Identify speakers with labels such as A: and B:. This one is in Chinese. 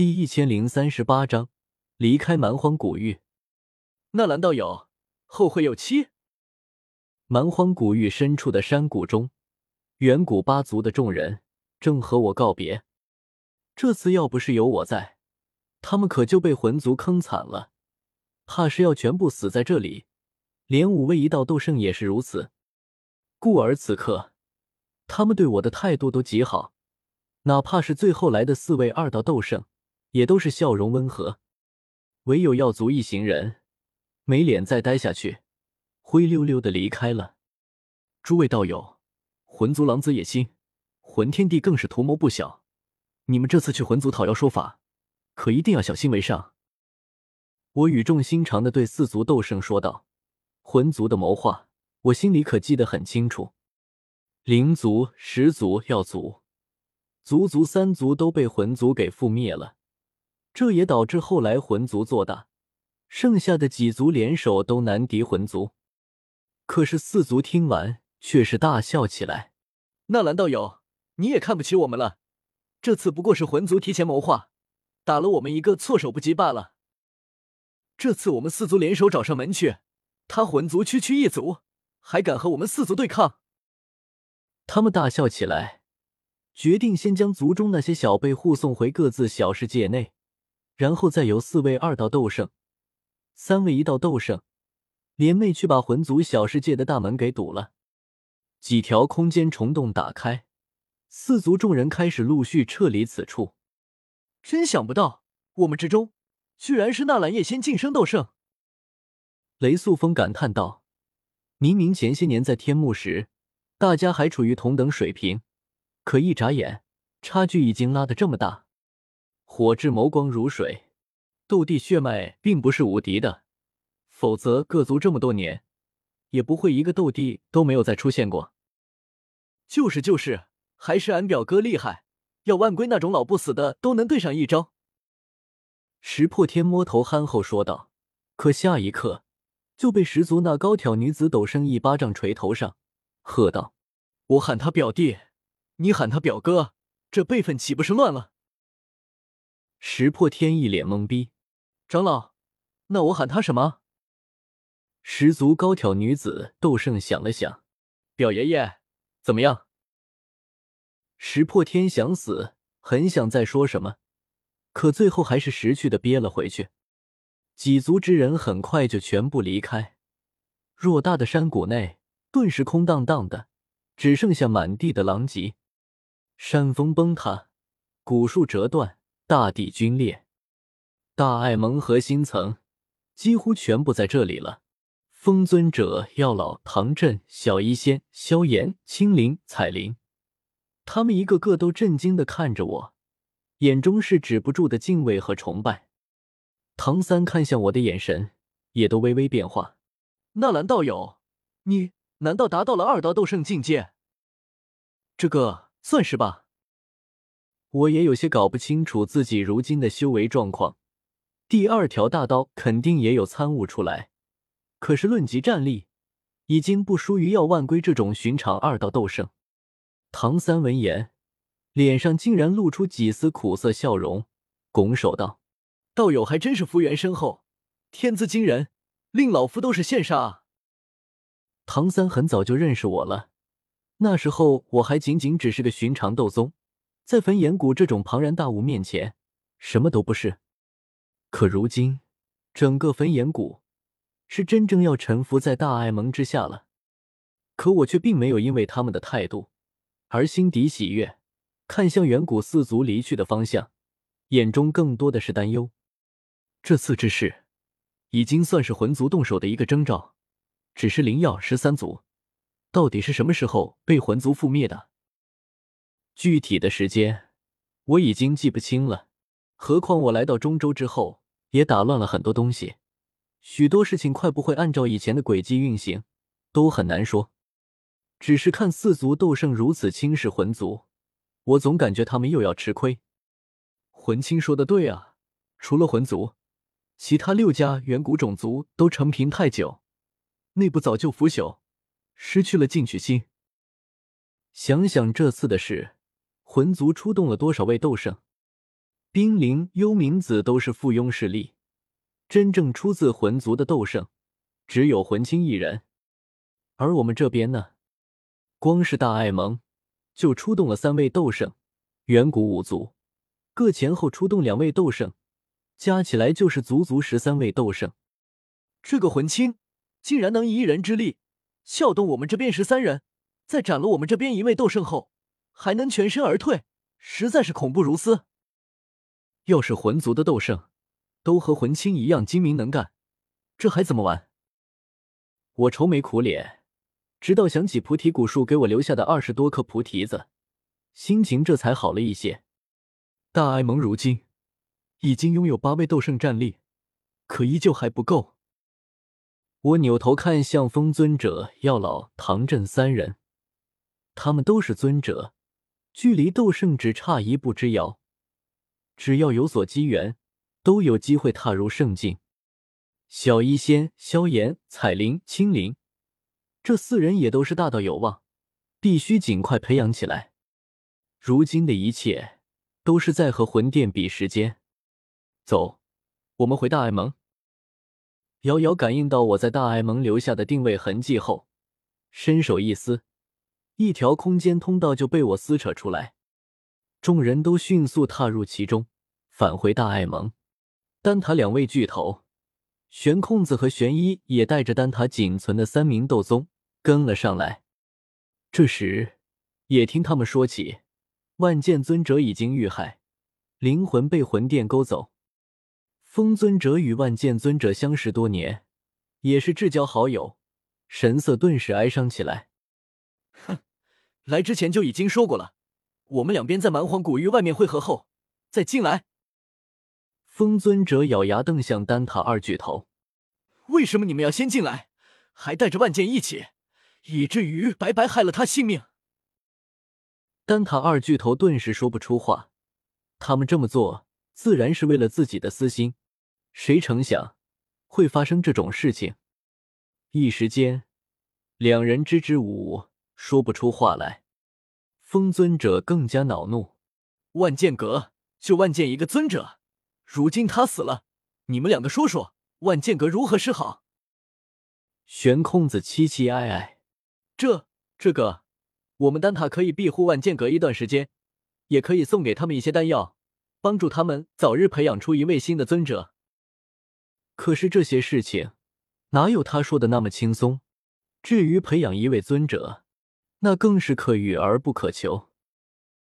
A: 第一千零三十八章离开蛮荒古域。
B: 纳兰道友，后会有期。
A: 蛮荒古域深处的山谷中，远古八族的众人正和我告别。这次要不是有我在，他们可就被魂族坑惨了，怕是要全部死在这里。连五位一道斗圣也是如此。故而此刻，他们对我的态度都极好，哪怕是最后来的四位二道斗圣。也都是笑容温和，唯有药族一行人没脸再待下去，灰溜溜的离开了。
B: 诸位道友，魂族狼子野心，魂天帝更是图谋不小。你们这次去魂族讨要说法，可一定要小心为上。
A: 我语重心长的对四族斗圣说道：“魂族的谋划，我心里可记得很清楚。灵族、十族、药族、族族三族都被魂族给覆灭了。”这也导致后来魂族做大，剩下的几族联手都难敌魂族。可是四族听完却是大笑起来：“
B: 纳兰道友，你也看不起我们了？这次不过是魂族提前谋划，打了我们一个措手不及罢了。这次我们四族联手找上门去，他魂族区区一族，还敢和我们四族对抗？”
A: 他们大笑起来，决定先将族中那些小辈护送回各自小世界内。然后再由四位二道斗圣、三位一道斗圣联袂去把魂族小世界的大门给堵了。几条空间虫洞打开，四族众人开始陆续撤离此处。
B: 真想不到，我们之中居然是纳兰叶仙晋升斗圣。
A: 雷素风感叹道：“明明前些年在天幕时，大家还处于同等水平，可一眨眼，差距已经拉得这么大。”火炙眸光如水，斗帝血脉并不是无敌的，否则各族这么多年也不会一个斗帝都没有再出现过。
B: 就是就是，还是俺表哥厉害，要万龟那种老不死的都能对上一招。
A: 石破天摸头憨厚说道，可下一刻就被十族那高挑女子陡生一巴掌捶头上，喝道：“
B: 我喊他表弟，你喊他表哥，这辈分岂不是乱了？”
A: 石破天一脸懵逼，
B: 长老，那我喊他什么？
A: 十足高挑女子斗圣想了想，
B: 表爷爷，怎么样？
A: 石破天想死，很想再说什么，可最后还是识趣的憋了回去。几族之人很快就全部离开，偌大的山谷内顿时空荡荡的，只剩下满地的狼藉，山峰崩塌，古树折断。大地龟裂，大爱盟核心层几乎全部在这里了。风尊者、药老、唐震、小医仙、萧炎、青灵、彩灵，他们一个个都震惊的看着我，眼中是止不住的敬畏和崇拜。唐三看向我的眼神也都微微变化。
B: 纳兰道友，你难道达到了二道斗圣境界？这个算是吧。
A: 我也有些搞不清楚自己如今的修为状况，第二条大刀肯定也有参悟出来，可是论及战力，已经不输于药万龟这种寻常二道斗圣。唐三闻言，脸上竟然露出几丝苦涩笑容，拱手道：“
B: 道友还真是福缘深厚，天资惊人，令老夫都是羡煞。”
A: 唐三很早就认识我了，那时候我还仅仅只是个寻常斗宗。在焚炎谷这种庞然大物面前，什么都不是。可如今，整个焚炎谷是真正要臣服在大爱盟之下了。可我却并没有因为他们的态度而心底喜悦，看向远古四族离去的方向，眼中更多的是担忧。这次之事，已经算是魂族动手的一个征兆。只是灵药十三族，到底是什么时候被魂族覆灭的？具体的时间我已经记不清了，何况我来到中州之后也打乱了很多东西，许多事情快不会按照以前的轨迹运行，都很难说。只是看四族斗圣如此轻视魂族，我总感觉他们又要吃亏。
B: 魂青说的对啊，除了魂族，其他六家远古种族都成平太久，内部早就腐朽，失去了进取心。
A: 想想这次的事。魂族出动了多少位斗圣？冰灵、幽冥子都是附庸势力，真正出自魂族的斗圣，只有魂青一人。而我们这边呢，光是大爱盟就出动了三位斗圣，远古五族各前后出动两位斗圣，加起来就是足足十三位斗圣。
B: 这个魂青竟然能以一人之力撬动我们这边十三人，在斩了我们这边一位斗圣后，还能全身而退，实在是恐怖如斯。
A: 要是魂族的斗圣都和魂青一样精明能干，这还怎么玩？我愁眉苦脸，直到想起菩提古树给我留下的二十多颗菩提子，心情这才好了一些。大爱盟如今已经拥有八位斗圣战力，可依旧还不够。我扭头看向风尊者、药老、唐振三人，他们都是尊者，距离斗圣只差一步之遥。只要有所机缘，都有机会踏入圣境。小医仙、萧炎、彩铃、青灵，这四人也都是大道有望，必须尽快培养起来。如今的一切都是在和魂殿比时间。走，我们回大爱盟。瑶瑶感应到我在大爱盟留下的定位痕迹后，伸手一撕，一条空间通道就被我撕扯出来。众人都迅速踏入其中，返回大爱盟。丹塔两位巨头玄空子和玄一也带着丹塔仅存的三名斗宗跟了上来。这时，也听他们说起，万剑尊者已经遇害，灵魂被魂殿勾走。风尊者与万剑尊者相识多年，也是至交好友，神色顿时哀伤起来。
B: 哼，来之前就已经说过了。我们两边在蛮荒古域外面汇合后，再进来。
A: 风尊者咬牙瞪向丹塔二巨头：“
B: 为什么你们要先进来，还带着万剑一起，以至于白白害了他性命？”
A: 丹塔二巨头顿时说不出话。他们这么做，自然是为了自己的私心，谁成想会发生这种事情？一时间，两人支支吾吾，说不出话来。风尊者更加恼怒，
B: 万剑阁就万剑一个尊者，如今他死了，你们两个说说，万剑阁如何是好？
A: 玄空子凄凄哀哀，
B: 这这个，我们丹塔可以庇护万剑阁一段时间，也可以送给他们一些丹药，帮助他们早日培养出一位新的尊者。
A: 可是这些事情哪有他说的那么轻松？至于培养一位尊者。那更是可遇而不可求。